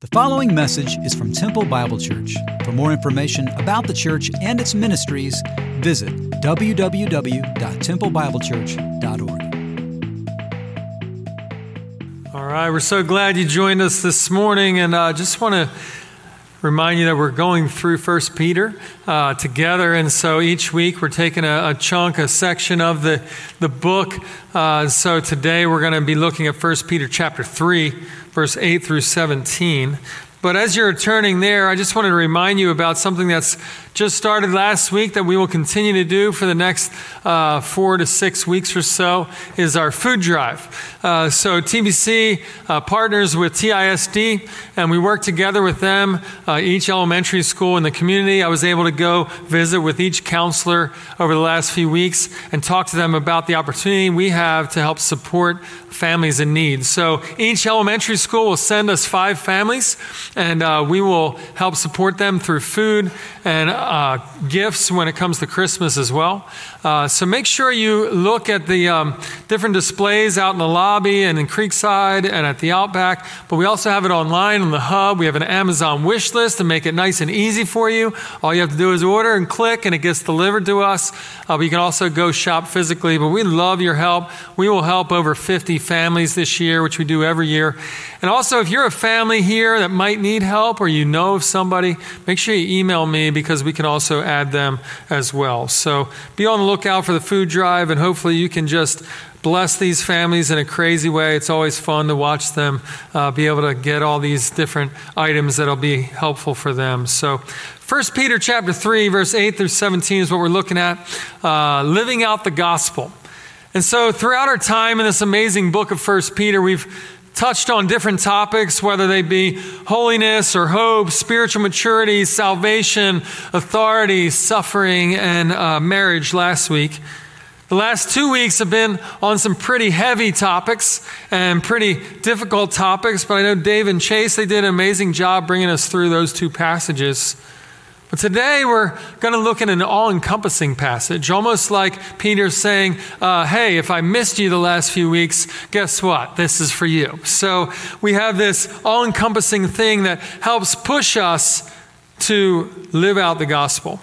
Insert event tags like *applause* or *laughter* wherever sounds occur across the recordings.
The following message is from Temple Bible Church. For more information about the church and its ministries, visit www.templebiblechurch.org. All right, we're so glad you joined us this morning, and I uh, just want to remind you that we're going through First Peter uh, together, and so each week we're taking a, a chunk, a section of the the book. Uh, so today we're going to be looking at First Peter chapter three verse 8 through 17. But as you're turning there, I just wanted to remind you about something that's just started last week that we will continue to do for the next uh, four to six weeks or so is our food drive. Uh, so TBC uh, partners with TISD, and we work together with them, uh, each elementary school in the community. I was able to go visit with each counselor over the last few weeks and talk to them about the opportunity we have to help support families in need. So each elementary school will send us five families, and uh, we will help support them through food and uh, gifts when it comes to Christmas as well. Uh, so make sure you look at the um, different displays out in the lobby and in Creekside and at the Outback. But we also have it online on the hub. We have an Amazon wish list to make it nice and easy for you. All you have to do is order and click, and it gets delivered to us. Uh, but you can also go shop physically. But we love your help. We will help over 50 families this year, which we do every year. And also, if you're a family here that might need help or you know of somebody, make sure you email me because we can also add them as well. So be on the lookout for the food drive, and hopefully you can just bless these families in a crazy way. It's always fun to watch them uh, be able to get all these different items that'll be helpful for them. So, 1 Peter chapter 3, verse 8 through 17 is what we're looking at, uh, living out the gospel. And so, throughout our time in this amazing book of 1 Peter, we've touched on different topics, whether they be holiness or hope, spiritual maturity, salvation, authority, suffering, and uh, marriage last week. The last two weeks have been on some pretty heavy topics and pretty difficult topics, but I know Dave and Chase, they did an amazing job bringing us through those two passages. But today we're going to look at an all encompassing passage, almost like Peter saying, uh, Hey, if I missed you the last few weeks, guess what? This is for you. So we have this all encompassing thing that helps push us to live out the gospel.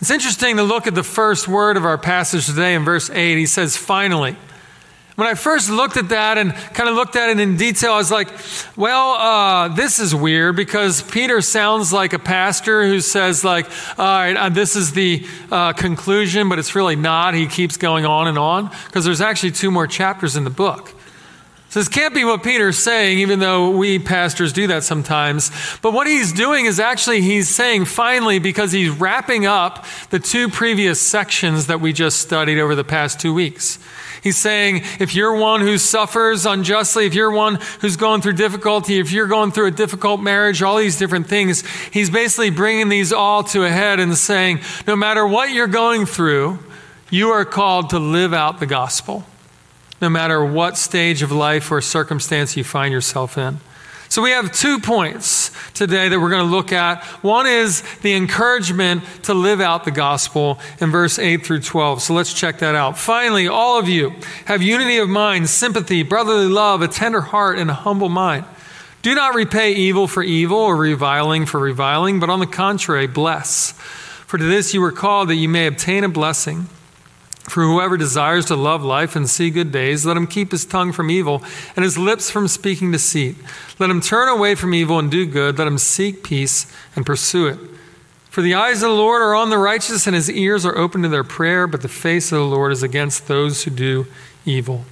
It's interesting to look at the first word of our passage today in verse 8. He says, Finally. When I first looked at that and kind of looked at it in detail, I was like, well, uh, this is weird because Peter sounds like a pastor who says, like, all right, uh, this is the uh, conclusion, but it's really not. He keeps going on and on because there's actually two more chapters in the book. So this can't be what Peter's saying, even though we pastors do that sometimes. But what he's doing is actually he's saying finally because he's wrapping up the two previous sections that we just studied over the past two weeks. He's saying, if you're one who suffers unjustly, if you're one who's going through difficulty, if you're going through a difficult marriage, all these different things, he's basically bringing these all to a head and saying, no matter what you're going through, you are called to live out the gospel, no matter what stage of life or circumstance you find yourself in. So we have two points today that we're going to look at. One is the encouragement to live out the gospel in verse 8 through 12. So let's check that out. Finally, all of you have unity of mind, sympathy, brotherly love, a tender heart, and a humble mind. Do not repay evil for evil or reviling for reviling, but on the contrary, bless. For to this you were called that you may obtain a blessing. For whoever desires to love life and see good days, let him keep his tongue from evil and his lips from speaking deceit. Let him turn away from evil and do good. Let him seek peace and pursue it. For the eyes of the Lord are on the righteous, and his ears are open to their prayer, but the face of the Lord is against those who do evil.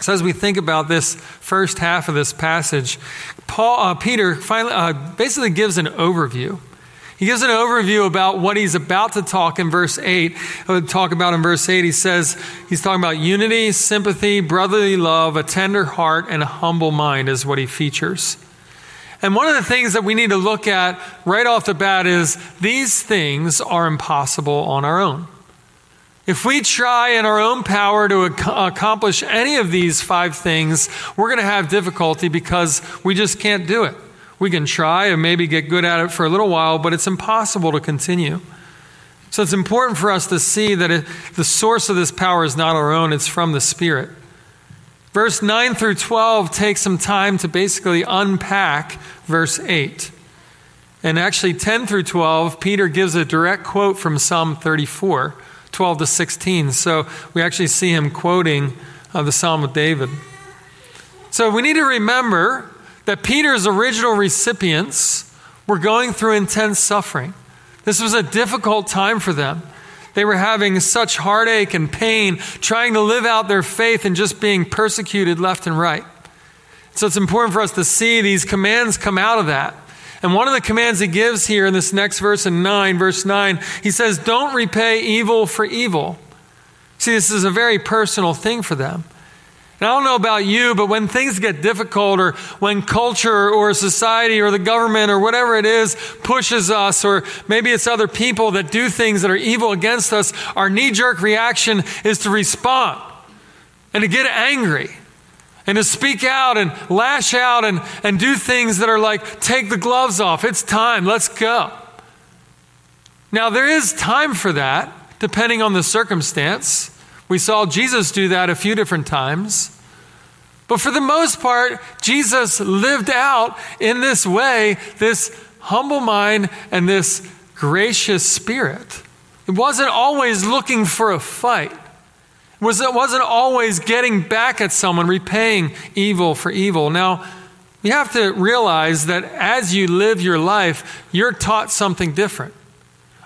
So, as we think about this first half of this passage, Paul, uh, Peter finally, uh, basically gives an overview he gives an overview about what he's about to talk in verse 8. Uh, talk about in verse 8. He says he's talking about unity, sympathy, brotherly love, a tender heart, and a humble mind is what he features. And one of the things that we need to look at right off the bat is these things are impossible on our own. If we try in our own power to ac- accomplish any of these five things, we're going to have difficulty because we just can't do it. We can try and maybe get good at it for a little while, but it's impossible to continue. So it's important for us to see that it, the source of this power is not our own, it's from the Spirit. Verse 9 through 12 takes some time to basically unpack verse 8. And actually, 10 through 12, Peter gives a direct quote from Psalm 34, 12 to 16. So we actually see him quoting uh, the Psalm of David. So we need to remember that Peter's original recipients were going through intense suffering. This was a difficult time for them. They were having such heartache and pain, trying to live out their faith and just being persecuted left and right. So it's important for us to see these commands come out of that. And one of the commands he gives here in this next verse in 9, verse 9, he says, Don't repay evil for evil. See, this is a very personal thing for them. And I don't know about you, but when things get difficult, or when culture or society or the government or whatever it is pushes us, or maybe it's other people that do things that are evil against us, our knee jerk reaction is to respond and to get angry and to speak out and lash out and, and do things that are like, take the gloves off. It's time. Let's go. Now, there is time for that, depending on the circumstance. We saw Jesus do that a few different times. But for the most part, Jesus lived out in this way this humble mind and this gracious spirit. It wasn't always looking for a fight. It wasn't always getting back at someone, repaying evil for evil. Now, you have to realize that as you live your life, you're taught something different.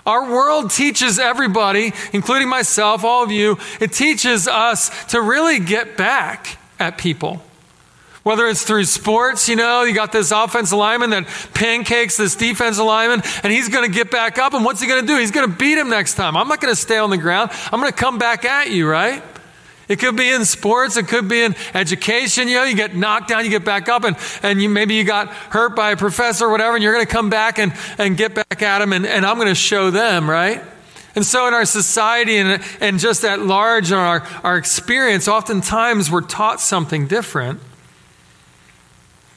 Our world teaches everybody, including myself, all of you, it teaches us to really get back at people. Whether it's through sports, you know, you got this offensive lineman that pancakes this defensive lineman, and he's going to get back up, and what's he going to do? He's going to beat him next time. I'm not going to stay on the ground. I'm going to come back at you, right? It could be in sports, it could be in education. You know, you get knocked down, you get back up, and, and you, maybe you got hurt by a professor or whatever, and you're going to come back and, and get back at them, and, and I'm going to show them, right? And so, in our society and, and just at large, in our, our experience, oftentimes we're taught something different.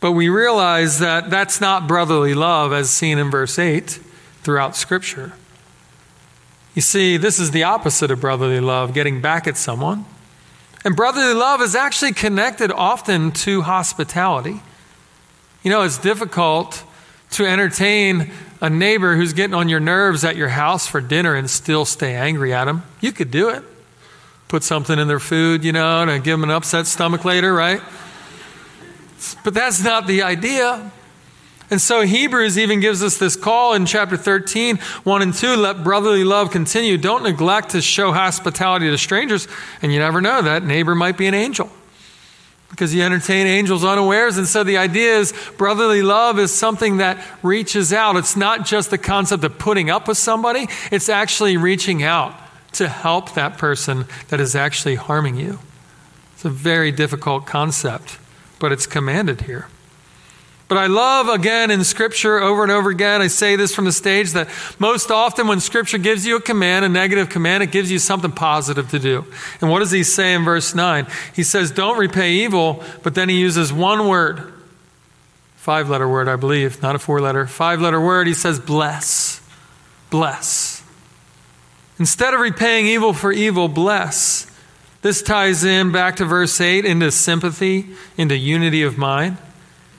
But we realize that that's not brotherly love as seen in verse 8 throughout Scripture. You see, this is the opposite of brotherly love, getting back at someone. And brotherly love is actually connected often to hospitality. You know, it's difficult to entertain a neighbor who's getting on your nerves at your house for dinner and still stay angry at him. You could do it. Put something in their food, you know, to give them an upset stomach later, right? But that's not the idea. And so Hebrews even gives us this call in chapter 13, 1 and 2 let brotherly love continue. Don't neglect to show hospitality to strangers. And you never know, that neighbor might be an angel because you entertain angels unawares. And so the idea is brotherly love is something that reaches out. It's not just the concept of putting up with somebody, it's actually reaching out to help that person that is actually harming you. It's a very difficult concept, but it's commanded here. But I love, again, in Scripture, over and over again, I say this from the stage, that most often when Scripture gives you a command, a negative command, it gives you something positive to do. And what does he say in verse 9? He says, Don't repay evil, but then he uses one word, five letter word, I believe, not a four letter, five letter word. He says, Bless. Bless. Instead of repaying evil for evil, bless. This ties in back to verse 8 into sympathy, into unity of mind.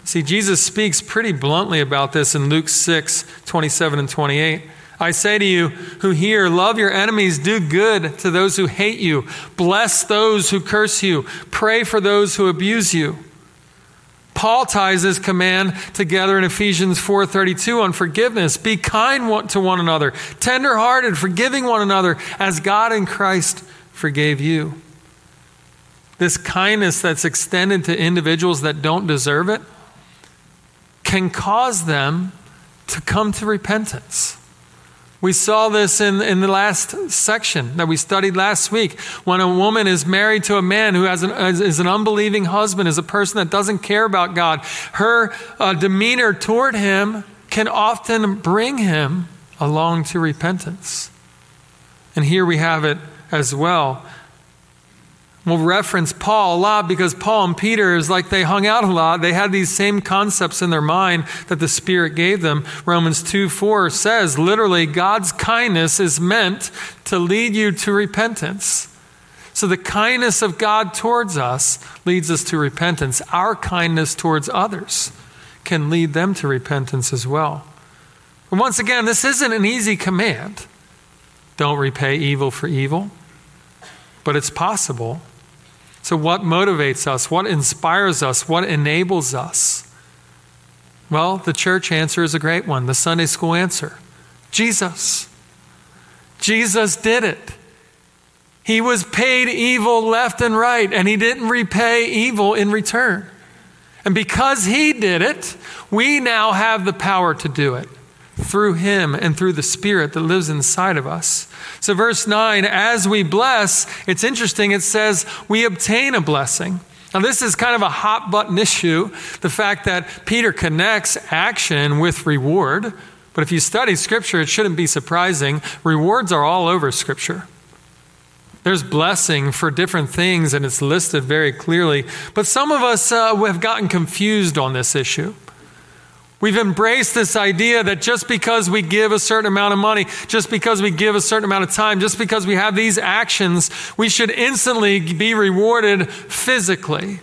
See, Jesus speaks pretty bluntly about this in Luke 6 27 and 28. I say to you who hear, love your enemies, do good to those who hate you, bless those who curse you, pray for those who abuse you. Paul ties this command together in Ephesians 4:32 on forgiveness. Be kind to one another, tenderhearted, forgiving one another as God in Christ forgave you. This kindness that's extended to individuals that don't deserve it can cause them to come to repentance. We saw this in, in the last section that we studied last week. When a woman is married to a man who has an, is an unbelieving husband, is a person that doesn't care about God, her uh, demeanor toward him can often bring him along to repentance. And here we have it as well. We'll reference Paul a lot because Paul and Peter is like they hung out a lot. They had these same concepts in their mind that the Spirit gave them. Romans 2 4 says literally, God's kindness is meant to lead you to repentance. So the kindness of God towards us leads us to repentance. Our kindness towards others can lead them to repentance as well. And once again, this isn't an easy command. Don't repay evil for evil, but it's possible. So, what motivates us? What inspires us? What enables us? Well, the church answer is a great one, the Sunday school answer Jesus. Jesus did it. He was paid evil left and right, and he didn't repay evil in return. And because he did it, we now have the power to do it through him and through the Spirit that lives inside of us. So, verse 9, as we bless, it's interesting, it says we obtain a blessing. Now, this is kind of a hot button issue the fact that Peter connects action with reward. But if you study Scripture, it shouldn't be surprising. Rewards are all over Scripture. There's blessing for different things, and it's listed very clearly. But some of us uh, have gotten confused on this issue. We've embraced this idea that just because we give a certain amount of money, just because we give a certain amount of time, just because we have these actions, we should instantly be rewarded physically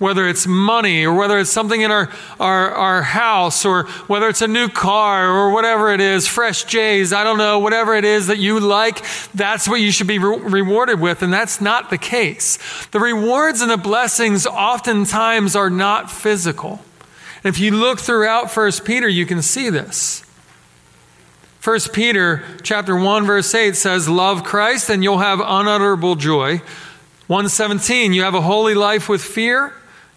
whether it's money or whether it's something in our, our, our house or whether it's a new car or whatever it is, fresh J's, I don't know, whatever it is that you like, that's what you should be re- rewarded with. And that's not the case. The rewards and the blessings oftentimes are not physical. If you look throughout 1 Peter, you can see this. 1 Peter chapter 1 verse 8 says love Christ and you'll have unutterable joy. 117 you have a holy life with fear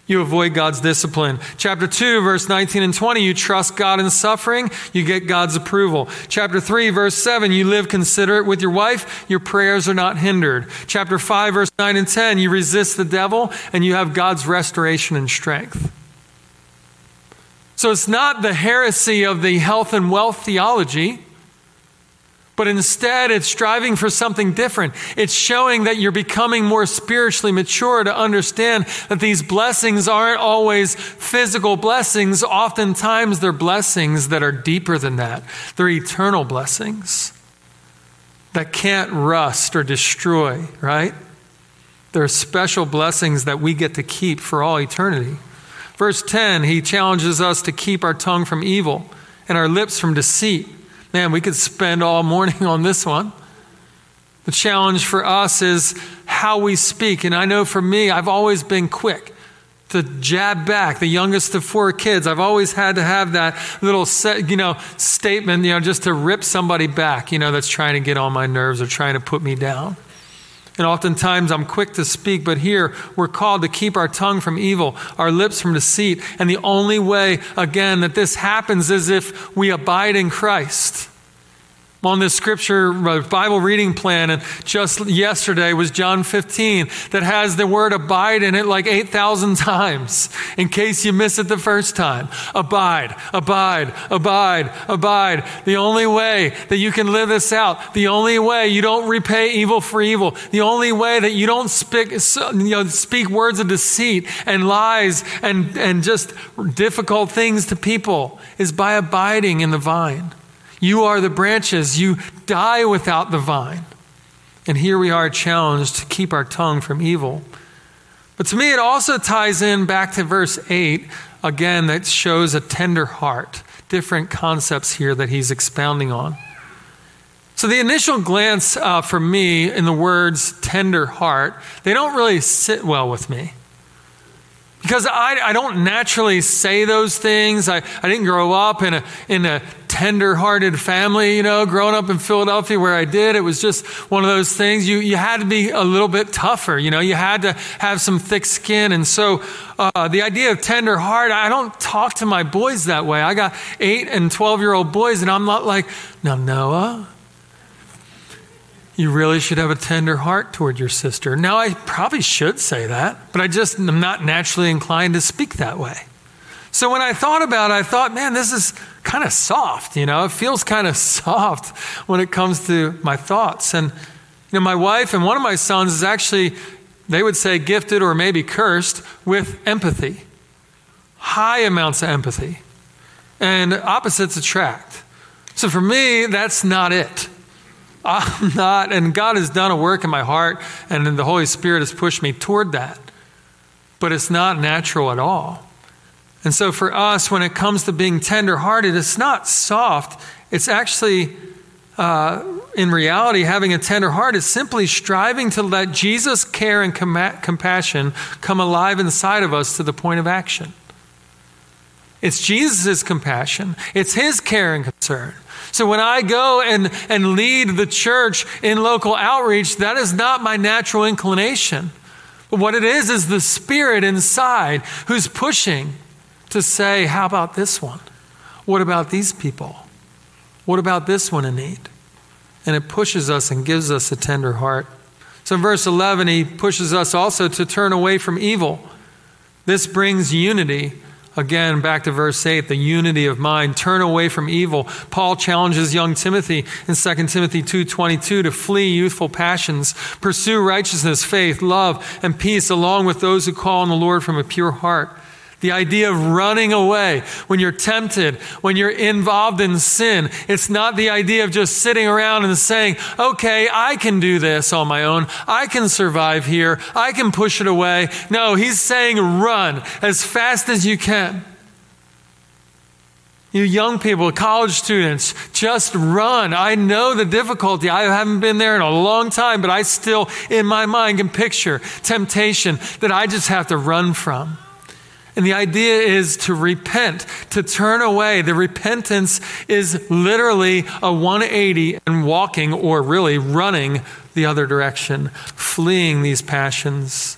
you avoid God's discipline. Chapter 2, verse 19 and 20, you trust God in suffering, you get God's approval. Chapter 3, verse 7, you live considerate with your wife, your prayers are not hindered. Chapter 5, verse 9 and 10, you resist the devil, and you have God's restoration and strength. So it's not the heresy of the health and wealth theology but instead it's striving for something different. It's showing that you're becoming more spiritually mature to understand that these blessings aren't always physical blessings. Oftentimes they're blessings that are deeper than that. They're eternal blessings that can't rust or destroy, right? They're special blessings that we get to keep for all eternity. Verse 10, he challenges us to keep our tongue from evil and our lips from deceit. Man, we could spend all morning *laughs* on this one. The challenge for us is how we speak. And I know for me, I've always been quick to jab back. The youngest of four kids, I've always had to have that little, set, you know, statement, you know, just to rip somebody back, you know, that's trying to get on my nerves or trying to put me down. And oftentimes I'm quick to speak, but here we're called to keep our tongue from evil, our lips from deceit. And the only way, again, that this happens is if we abide in Christ on this scripture Bible reading plan, and just yesterday was John 15 that has the word abide in it like 8,000 *laughs* times in case you miss it the first time. Abide, abide, abide, abide. The only way that you can live this out, the only way you don't repay evil for evil, the only way that you don't speak, you know, speak words of deceit and lies and, and just difficult things to people is by abiding in the vine. You are the branches. You die without the vine. And here we are challenged to keep our tongue from evil. But to me, it also ties in back to verse 8, again, that shows a tender heart. Different concepts here that he's expounding on. So, the initial glance uh, for me in the words tender heart, they don't really sit well with me. Because I, I don't naturally say those things. I, I didn't grow up in a, in a tender-hearted family, you know, growing up in Philadelphia where I did. It was just one of those things. You, you had to be a little bit tougher, you know, you had to have some thick skin. And so uh, the idea of tender heart, I don't talk to my boys that way. I got eight and 12-year-old boys, and I'm not like, now, Noah, you really should have a tender heart toward your sister. Now, I probably should say that, but I just am not naturally inclined to speak that way. So when I thought about it, I thought, man, this is kind of soft, you know, it feels kind of *laughs* soft when it comes to my thoughts. And, you know, my wife and one of my sons is actually, they would say, gifted or maybe cursed with empathy, high amounts of empathy. And opposites attract. So for me, that's not it. I'm not, and God has done a work in my heart, and the Holy Spirit has pushed me toward that. But it's not natural at all. And so for us, when it comes to being tenderhearted, it's not soft. It's actually, uh, in reality, having a tender heart is simply striving to let Jesus' care and com- compassion come alive inside of us to the point of action. It's Jesus' compassion, it's His care and concern. So when I go and, and lead the church in local outreach, that is not my natural inclination. But what it is, is the Spirit inside who's pushing to say, How about this one? What about these people? What about this one in need? And it pushes us and gives us a tender heart. So in verse 11, he pushes us also to turn away from evil. This brings unity Again, back to verse 8, the unity of mind. Turn away from evil. Paul challenges young Timothy in 2 Timothy 2.22 to flee youthful passions, pursue righteousness, faith, love, and peace along with those who call on the Lord from a pure heart. The idea of running away when you're tempted, when you're involved in sin. It's not the idea of just sitting around and saying, okay, I can do this on my own. I can survive here. I can push it away. No, he's saying run as fast as you can. You young people, college students, just run. I know the difficulty. I haven't been there in a long time, but I still, in my mind, can picture temptation that I just have to run from. And the idea is to repent, to turn away. The repentance is literally a 180 and walking, or really running the other direction, fleeing these passions.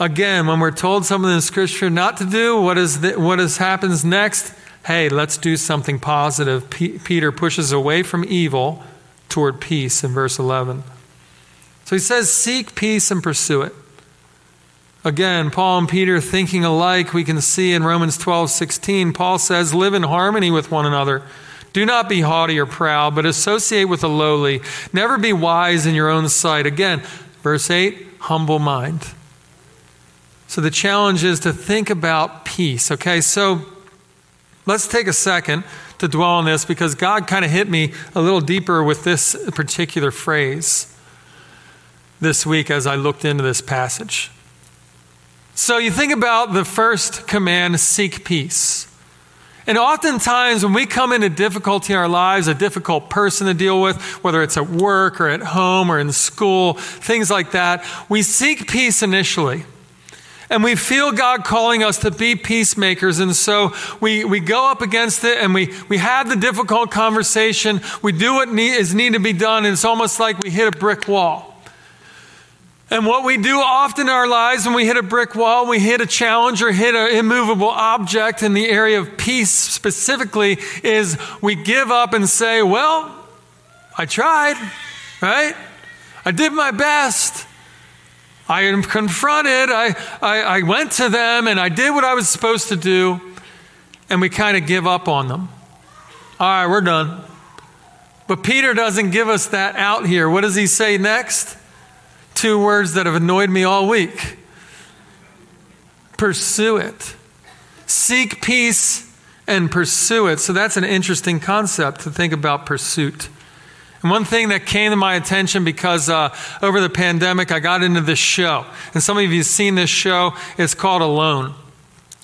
Again, when we're told something in Scripture not to do, what, is the, what is, happens next? Hey, let's do something positive. P- Peter pushes away from evil toward peace in verse 11. So he says, Seek peace and pursue it. Again, Paul and Peter thinking alike, we can see in Romans 12 16, Paul says, Live in harmony with one another. Do not be haughty or proud, but associate with the lowly. Never be wise in your own sight. Again, verse 8, humble mind. So the challenge is to think about peace. Okay, so let's take a second to dwell on this because God kind of hit me a little deeper with this particular phrase this week as I looked into this passage. So you think about the first command seek peace. And oftentimes, when we come into difficulty in our lives, a difficult person to deal with, whether it's at work or at home or in school, things like that, we seek peace initially. And we feel God calling us to be peacemakers. And so we, we go up against it and we, we have the difficult conversation. We do what need, is need to be done. And it's almost like we hit a brick wall. And what we do often in our lives when we hit a brick wall, we hit a challenge or hit an immovable object in the area of peace specifically, is we give up and say, Well, I tried, right? I did my best. I am confronted. I, I, I went to them and I did what I was supposed to do. And we kind of give up on them. All right, we're done. But Peter doesn't give us that out here. What does he say next? Two words that have annoyed me all week pursue it. Seek peace and pursue it. So that's an interesting concept to think about pursuit. And one thing that came to my attention because uh, over the pandemic, I got into this show. And some of you have seen this show. It's called Alone.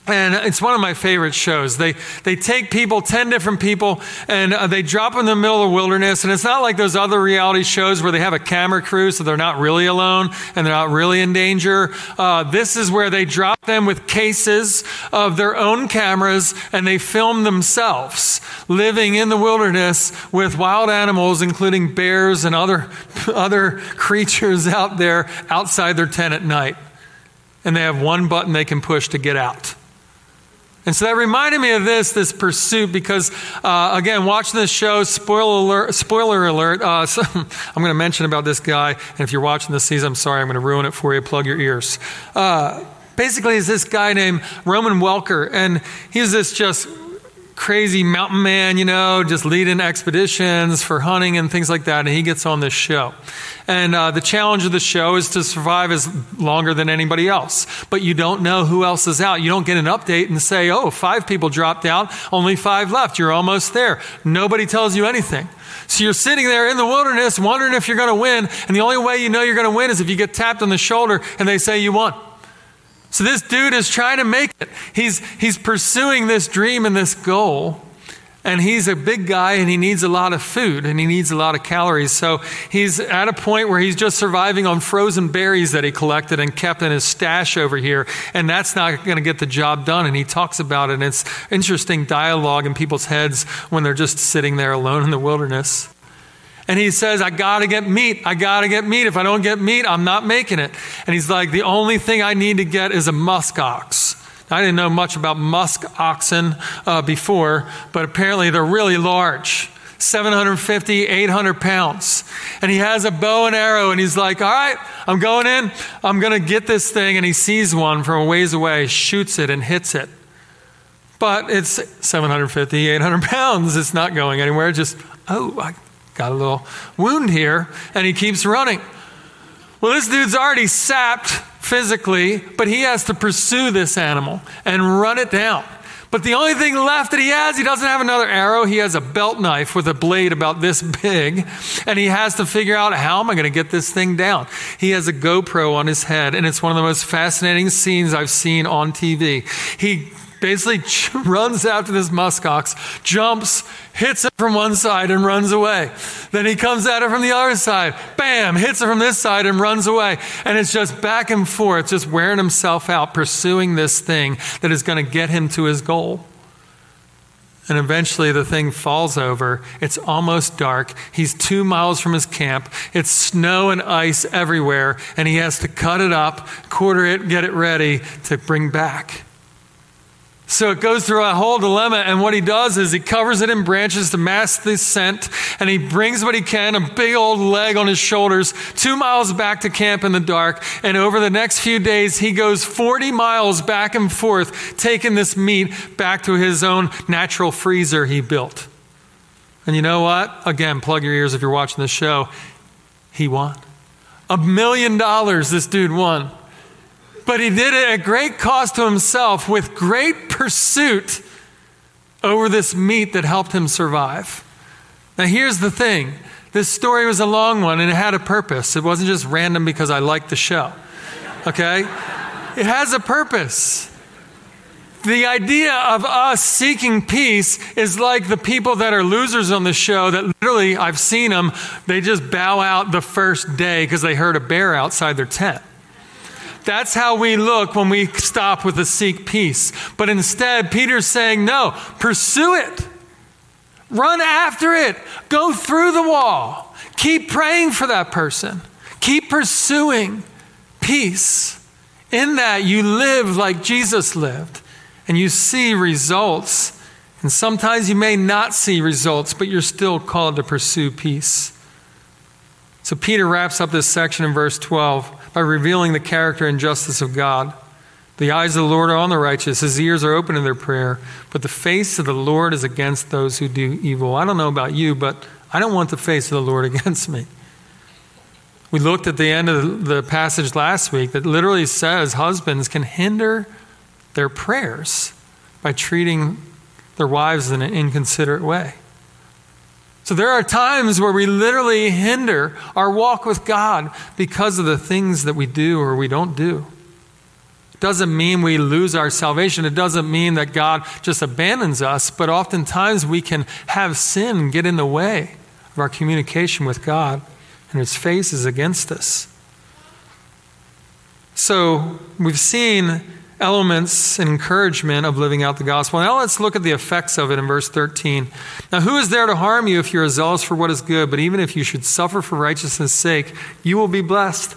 And it's one of my favorite shows. They, they take people, 10 different people, and uh, they drop them in the middle of the wilderness. And it's not like those other reality shows where they have a camera crew so they're not really alone and they're not really in danger. Uh, this is where they drop them with cases of their own cameras and they film themselves living in the wilderness with wild animals, including bears and other, *laughs* other creatures out there outside their tent at night. And they have one button they can push to get out. And so that reminded me of this, this pursuit, because uh, again, watching this show, spoiler alert, spoiler alert uh, so *laughs* I'm going to mention about this guy, and if you're watching this season, I'm sorry, I'm going to ruin it for you. Plug your ears. Uh, basically, is this guy named Roland Welker, and he's this just crazy mountain man, you know, just leading expeditions for hunting and things like that. And he gets on this show. And uh, the challenge of the show is to survive as longer than anybody else. But you don't know who else is out. You don't get an update and say, oh, five people dropped out, only five left. You're almost there. Nobody tells you anything. So you're sitting there in the wilderness wondering if you're going to win. And the only way you know you're going to win is if you get tapped on the shoulder and they say you won. So this dude is trying to make it. He's, he's pursuing this dream and this goal. And he's a big guy and he needs a lot of food and he needs a lot of calories. So he's at a point where he's just surviving on frozen berries that he collected and kept in his stash over here. And that's not going to get the job done. And he talks about it. And it's interesting dialogue in people's heads when they're just sitting there alone in the wilderness. And he says, I got to get meat. I got to get meat. If I don't get meat, I'm not making it. And he's like, the only thing I need to get is a musk ox. I didn't know much about musk oxen uh, before, but apparently they're really large. 750, 800 pounds. And he has a bow and arrow, and he's like, All right, I'm going in. I'm going to get this thing. And he sees one from a ways away, shoots it, and hits it. But it's 750, 800 pounds. It's not going anywhere. Just, oh, I got a little wound here, and he keeps running. Well, this dude's already sapped physically, but he has to pursue this animal and run it down. But the only thing left that he has, he doesn't have another arrow. He has a belt knife with a blade about this big, and he has to figure out how am I going to get this thing down. He has a GoPro on his head, and it's one of the most fascinating scenes I've seen on TV. He basically *laughs* runs after this muskox, jumps, hits it from one side, and runs away. Then he comes at it from the other side, bam, hits it from this side and runs away. And it's just back and forth, just wearing himself out, pursuing this thing that is going to get him to his goal. And eventually the thing falls over. It's almost dark. He's two miles from his camp. It's snow and ice everywhere. And he has to cut it up, quarter it, get it ready to bring back. So it goes through a whole dilemma, and what he does is he covers it in branches to mask the scent, and he brings what he can, a big old leg on his shoulders, two miles back to camp in the dark. And over the next few days, he goes 40 miles back and forth, taking this meat back to his own natural freezer he built. And you know what? Again, plug your ears if you're watching this show. He won. A million dollars this dude won. But he did it at great cost to himself with great pursuit over this meat that helped him survive. Now, here's the thing this story was a long one and it had a purpose. It wasn't just random because I liked the show. Okay? It has a purpose. The idea of us seeking peace is like the people that are losers on the show that literally, I've seen them, they just bow out the first day because they heard a bear outside their tent. That's how we look when we stop with the seek peace. But instead, Peter's saying, no, pursue it. Run after it. Go through the wall. Keep praying for that person. Keep pursuing peace. In that, you live like Jesus lived and you see results. And sometimes you may not see results, but you're still called to pursue peace. So Peter wraps up this section in verse 12 by revealing the character and justice of God. The eyes of the Lord are on the righteous, his ears are open to their prayer, but the face of the Lord is against those who do evil. I don't know about you, but I don't want the face of the Lord *laughs* against me. We looked at the end of the passage last week that literally says husbands can hinder their prayers by treating their wives in an inconsiderate way. So there are times where we literally hinder our walk with God because of the things that we do or we don't do. It doesn't mean we lose our salvation. It doesn't mean that God just abandons us, but oftentimes we can have sin get in the way of our communication with God, and His face is against us. So we've seen elements and encouragement of living out the gospel. Now let's look at the effects of it in verse 13. Now, who is there to harm you if you are zealous for what is good? But even if you should suffer for righteousness' sake, you will be blessed.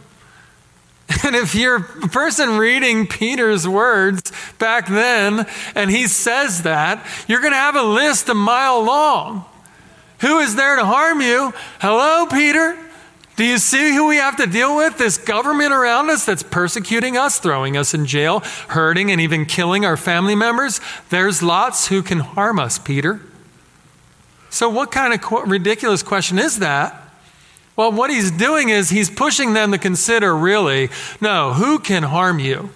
*laughs* And if you're a person reading Peter's words back then and he says that, you're going to have a list a mile long. Who is there to harm you? Hello, Peter. Do you see who we have to deal with? This government around us that's persecuting us, throwing us in jail, hurting, and even killing our family members? There's lots who can harm us, Peter. So, what kind of ridiculous question is that? Well, what he's doing is he's pushing them to consider really no, who can harm you?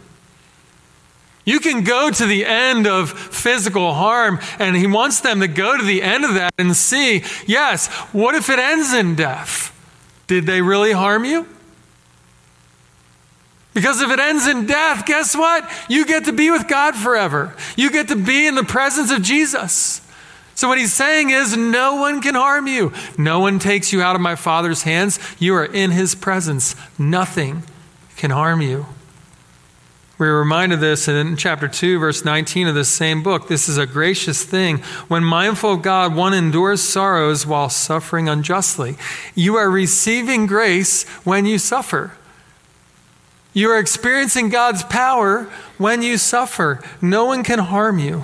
You can go to the end of physical harm, and he wants them to go to the end of that and see yes, what if it ends in death? Did they really harm you? Because if it ends in death, guess what? You get to be with God forever. You get to be in the presence of Jesus. So, what he's saying is, no one can harm you. No one takes you out of my Father's hands. You are in his presence. Nothing can harm you. We're reminded of this in chapter 2, verse 19 of this same book. This is a gracious thing. When mindful of God, one endures sorrows while suffering unjustly. You are receiving grace when you suffer. You are experiencing God's power when you suffer. No one can harm you.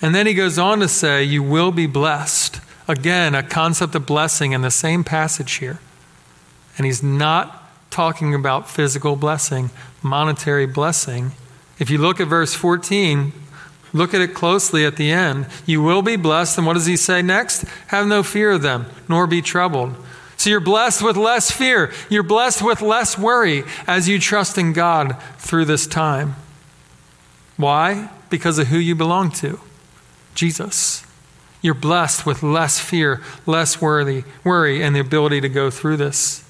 And then he goes on to say, You will be blessed. Again, a concept of blessing in the same passage here. And he's not talking about physical blessing, monetary blessing. If you look at verse 14, look at it closely at the end. You will be blessed. And what does he say next? Have no fear of them, nor be troubled. So you're blessed with less fear. You're blessed with less worry as you trust in God through this time. Why? Because of who you belong to. Jesus. You're blessed with less fear, less worry, worry, and the ability to go through this.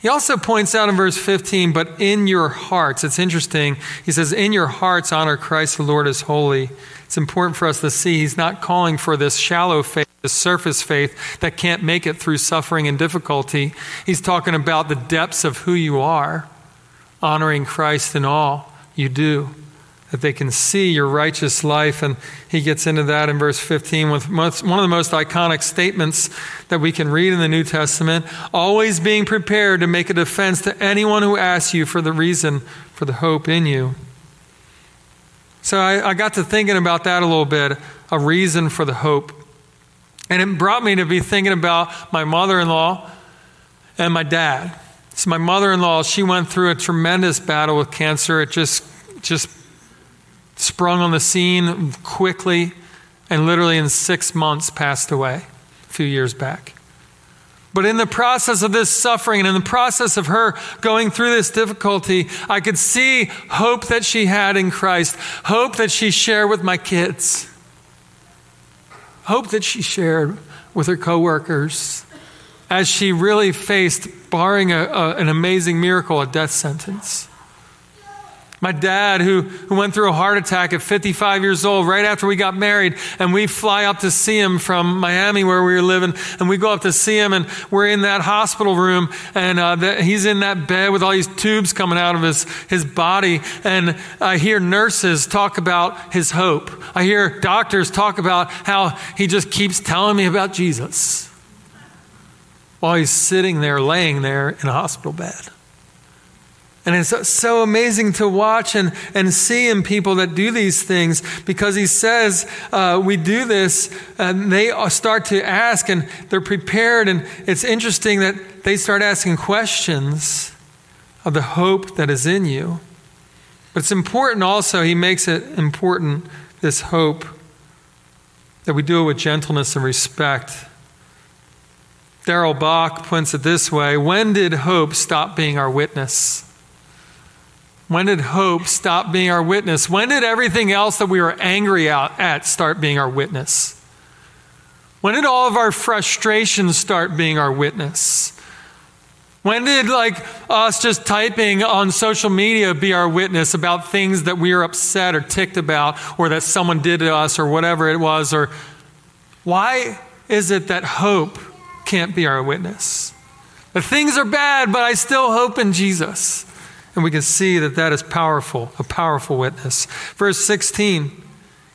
He also points out in verse 15, but in your hearts, it's interesting. He says, In your hearts, honor Christ the Lord as holy. It's important for us to see he's not calling for this shallow faith, this surface faith that can't make it through suffering and difficulty. He's talking about the depths of who you are, honoring Christ in all you do that they can see your righteous life. And he gets into that in verse 15 with most, one of the most iconic statements that we can read in the New Testament always being prepared to make a defense to anyone who asks you for the reason for the hope in you. So I, I got to thinking about that a little bit a reason for the hope. And it brought me to be thinking about my mother in law and my dad. So, my mother in law, she went through a tremendous battle with cancer. It just, just sprung on the scene quickly and literally in six months passed away a few years back. But in the process of this suffering and in the process of her going through this difficulty, I could see hope that she had in Christ, hope that she shared with my kids, hope that she shared with her coworkers as she really faced, barring a, a, an amazing miracle, a death sentence. My dad, who, who went through a heart attack at 55 years old, right after we got married, and we fly up to see him from Miami, where we were living, and we go up to see him, and we're in that hospital room, and uh, the, he's in that bed with all these tubes coming out of his, his body, and I hear nurses talk about his hope. I hear doctors talk about how he just keeps telling me about Jesus while he's sitting there, laying there in a hospital bed. And it's so amazing to watch and, and see in people that do these things because he says uh, we do this, and they start to ask and they're prepared. And it's interesting that they start asking questions of the hope that is in you. But it's important also, he makes it important, this hope, that we do it with gentleness and respect. Darrell Bock puts it this way When did hope stop being our witness? When did hope stop being our witness? When did everything else that we were angry at start being our witness? When did all of our frustrations start being our witness? When did like us just typing on social media be our witness about things that we are upset or ticked about or that someone did to us or whatever it was or why is it that hope can't be our witness? The things are bad, but I still hope in Jesus. And we can see that that is powerful, a powerful witness. Verse 16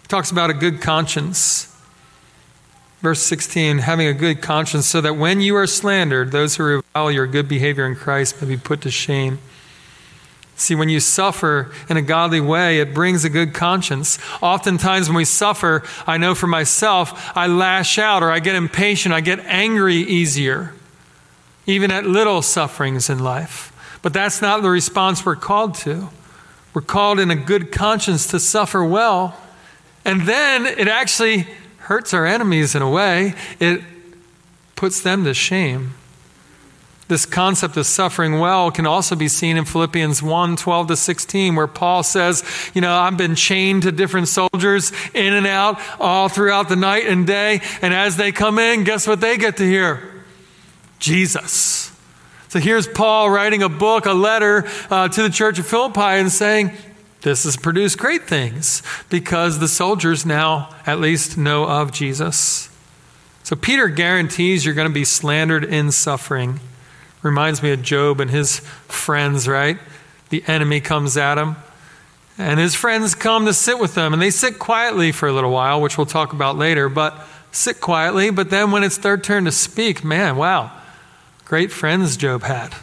talks about a good conscience. Verse 16, having a good conscience, so that when you are slandered, those who revile your good behavior in Christ may be put to shame. See, when you suffer in a godly way, it brings a good conscience. Oftentimes, when we suffer, I know for myself, I lash out or I get impatient, I get angry easier, even at little sufferings in life. But that's not the response we're called to. We're called in a good conscience to suffer well. And then it actually hurts our enemies in a way, it puts them to shame. This concept of suffering well can also be seen in Philippians 1 12 to 16, where Paul says, You know, I've been chained to different soldiers in and out all throughout the night and day. And as they come in, guess what they get to hear? Jesus. So here's Paul writing a book, a letter uh, to the church of Philippi, and saying, This has produced great things because the soldiers now at least know of Jesus. So Peter guarantees you're going to be slandered in suffering. Reminds me of Job and his friends, right? The enemy comes at him. And his friends come to sit with them, and they sit quietly for a little while, which we'll talk about later, but sit quietly. But then when it's their turn to speak, man, wow, great friends Job had.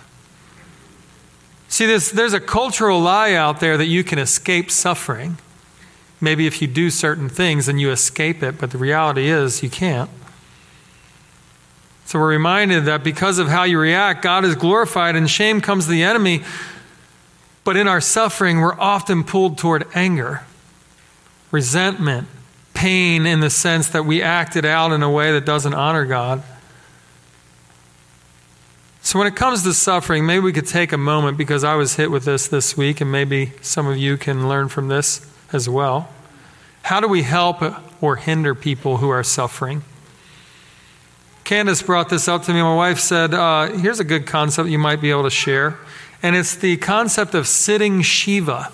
See, this, there's a cultural lie out there that you can escape suffering. Maybe if you do certain things, then you escape it, but the reality is you can't. So we're reminded that because of how you react, God is glorified and shame comes to the enemy. But in our suffering, we're often pulled toward anger, resentment, pain in the sense that we acted out in a way that doesn't honor God. So when it comes to suffering, maybe we could take a moment because I was hit with this this week, and maybe some of you can learn from this as well. How do we help or hinder people who are suffering? Candace brought this up to me. My wife said, uh, Here's a good concept you might be able to share. And it's the concept of sitting Shiva.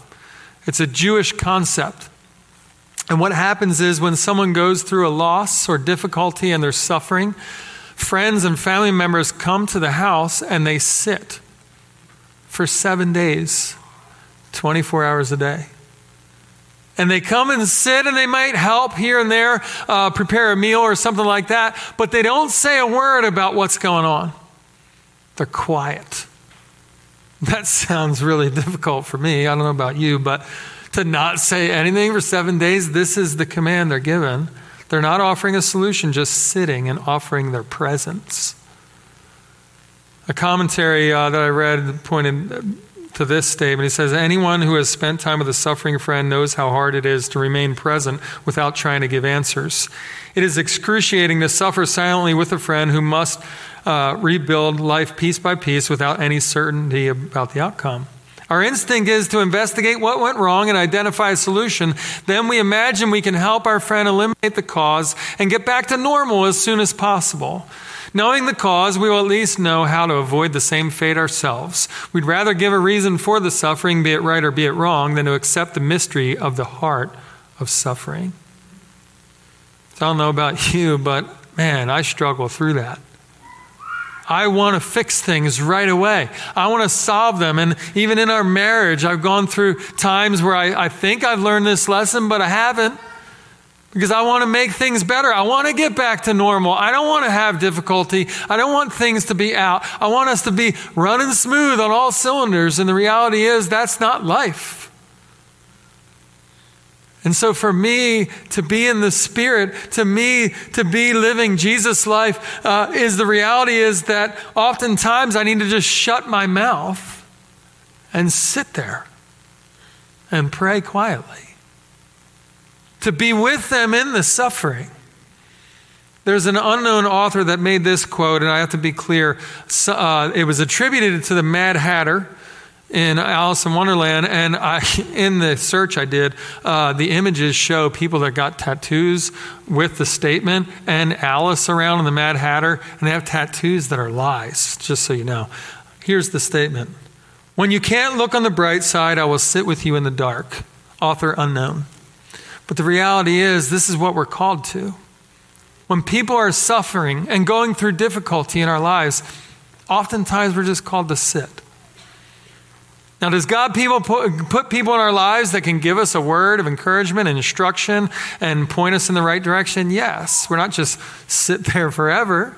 It's a Jewish concept. And what happens is when someone goes through a loss or difficulty and they're suffering, friends and family members come to the house and they sit for seven days, 24 hours a day. And they come and sit and they might help here and there, uh, prepare a meal or something like that, but they don't say a word about what's going on. They're quiet. That sounds really difficult for me. I don't know about you, but to not say anything for seven days, this is the command they're given. They're not offering a solution, just sitting and offering their presence. A commentary uh, that I read pointed to this statement. He says, Anyone who has spent time with a suffering friend knows how hard it is to remain present without trying to give answers. It is excruciating to suffer silently with a friend who must uh, rebuild life piece by piece without any certainty about the outcome. Our instinct is to investigate what went wrong and identify a solution. Then we imagine we can help our friend eliminate the cause and get back to normal as soon as possible. Knowing the cause, we will at least know how to avoid the same fate ourselves. We'd rather give a reason for the suffering, be it right or be it wrong, than to accept the mystery of the heart of suffering. So I don't know about you, but man, I struggle through that. I want to fix things right away. I want to solve them. And even in our marriage, I've gone through times where I, I think I've learned this lesson, but I haven't because I want to make things better. I want to get back to normal. I don't want to have difficulty. I don't want things to be out. I want us to be running smooth on all cylinders. And the reality is, that's not life. And so, for me to be in the Spirit, to me to be living Jesus' life, uh, is the reality is that oftentimes I need to just shut my mouth and sit there and pray quietly to be with them in the suffering. There's an unknown author that made this quote, and I have to be clear. Uh, it was attributed to the Mad Hatter in Alice in Wonderland, and I, *laughs* in the search I did, uh, the images show people that got tattoos with the statement and Alice around in the Mad Hatter, and they have tattoos that are lies, just so you know. Here's the statement When you can't look on the bright side, I will sit with you in the dark. Author unknown. But the reality is, this is what we're called to. When people are suffering and going through difficulty in our lives, oftentimes we're just called to sit. Now, does God people put, put people in our lives that can give us a word of encouragement and instruction and point us in the right direction? Yes. We're not just sit *laughs* there forever.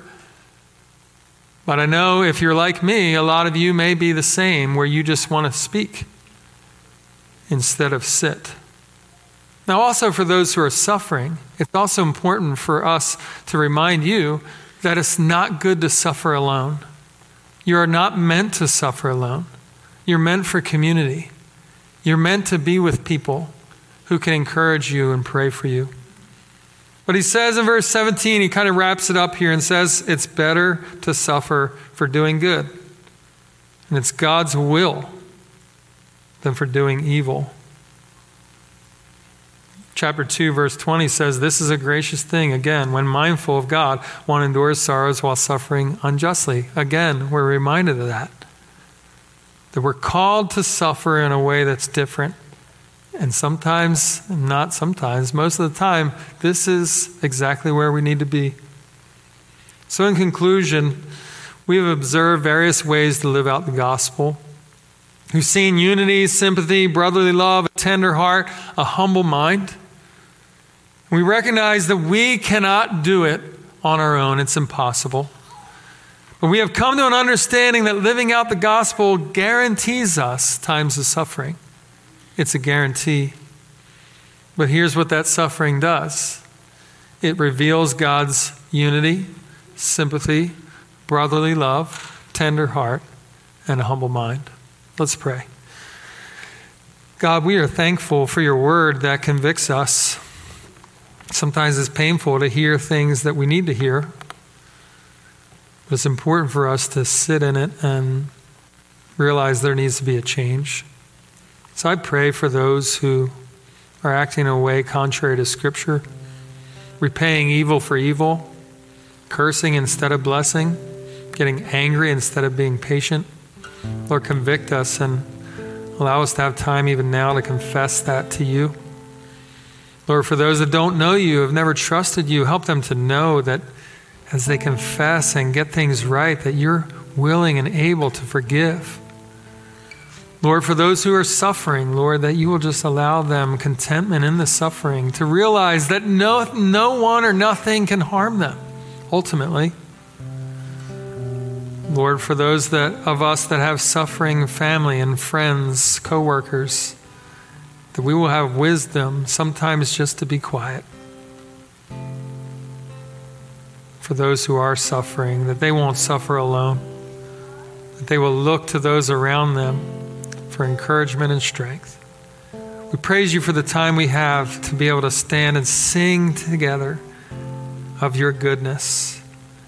But I know if you're like me, a lot of you may be the same, where you just want to speak instead of sit. Now, also for those who are suffering, it's also important for us to remind you that it's not good to suffer alone. You are not meant to suffer alone. You're meant for community. You're meant to be with people who can encourage you and pray for you. But he says in verse 17, he kind of wraps it up here and says, It's better to suffer for doing good. And it's God's will than for doing evil. Chapter 2, verse 20 says, This is a gracious thing. Again, when mindful of God, one endures sorrows while suffering unjustly. Again, we're reminded of that. That we're called to suffer in a way that's different. And sometimes, not sometimes, most of the time, this is exactly where we need to be. So, in conclusion, we have observed various ways to live out the gospel. We've seen unity, sympathy, brotherly love, a tender heart, a humble mind. We recognize that we cannot do it on our own, it's impossible. But we have come to an understanding that living out the gospel guarantees us times of suffering. It's a guarantee. But here's what that suffering does it reveals God's unity, sympathy, brotherly love, tender heart, and a humble mind. Let's pray. God, we are thankful for your word that convicts us. Sometimes it's painful to hear things that we need to hear, but it's important for us to sit in it and realize there needs to be a change. So I pray for those who are acting in a way contrary to Scripture, repaying evil for evil, cursing instead of blessing, getting angry instead of being patient. Lord, convict us and allow us to have time even now to confess that to you. Lord, for those that don't know you, have never trusted you, help them to know that as they confess and get things right, that you're willing and able to forgive. Lord, for those who are suffering, Lord, that you will just allow them contentment in the suffering, to realize that no, no one or nothing can harm them, ultimately. Lord, for those that, of us that have suffering family and friends, coworkers, that we will have wisdom sometimes just to be quiet. For those who are suffering, that they won't suffer alone, that they will look to those around them for encouragement and strength. We praise you for the time we have to be able to stand and sing together of your goodness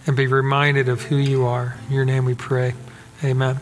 and be reminded of who you are. In your name we pray. Amen.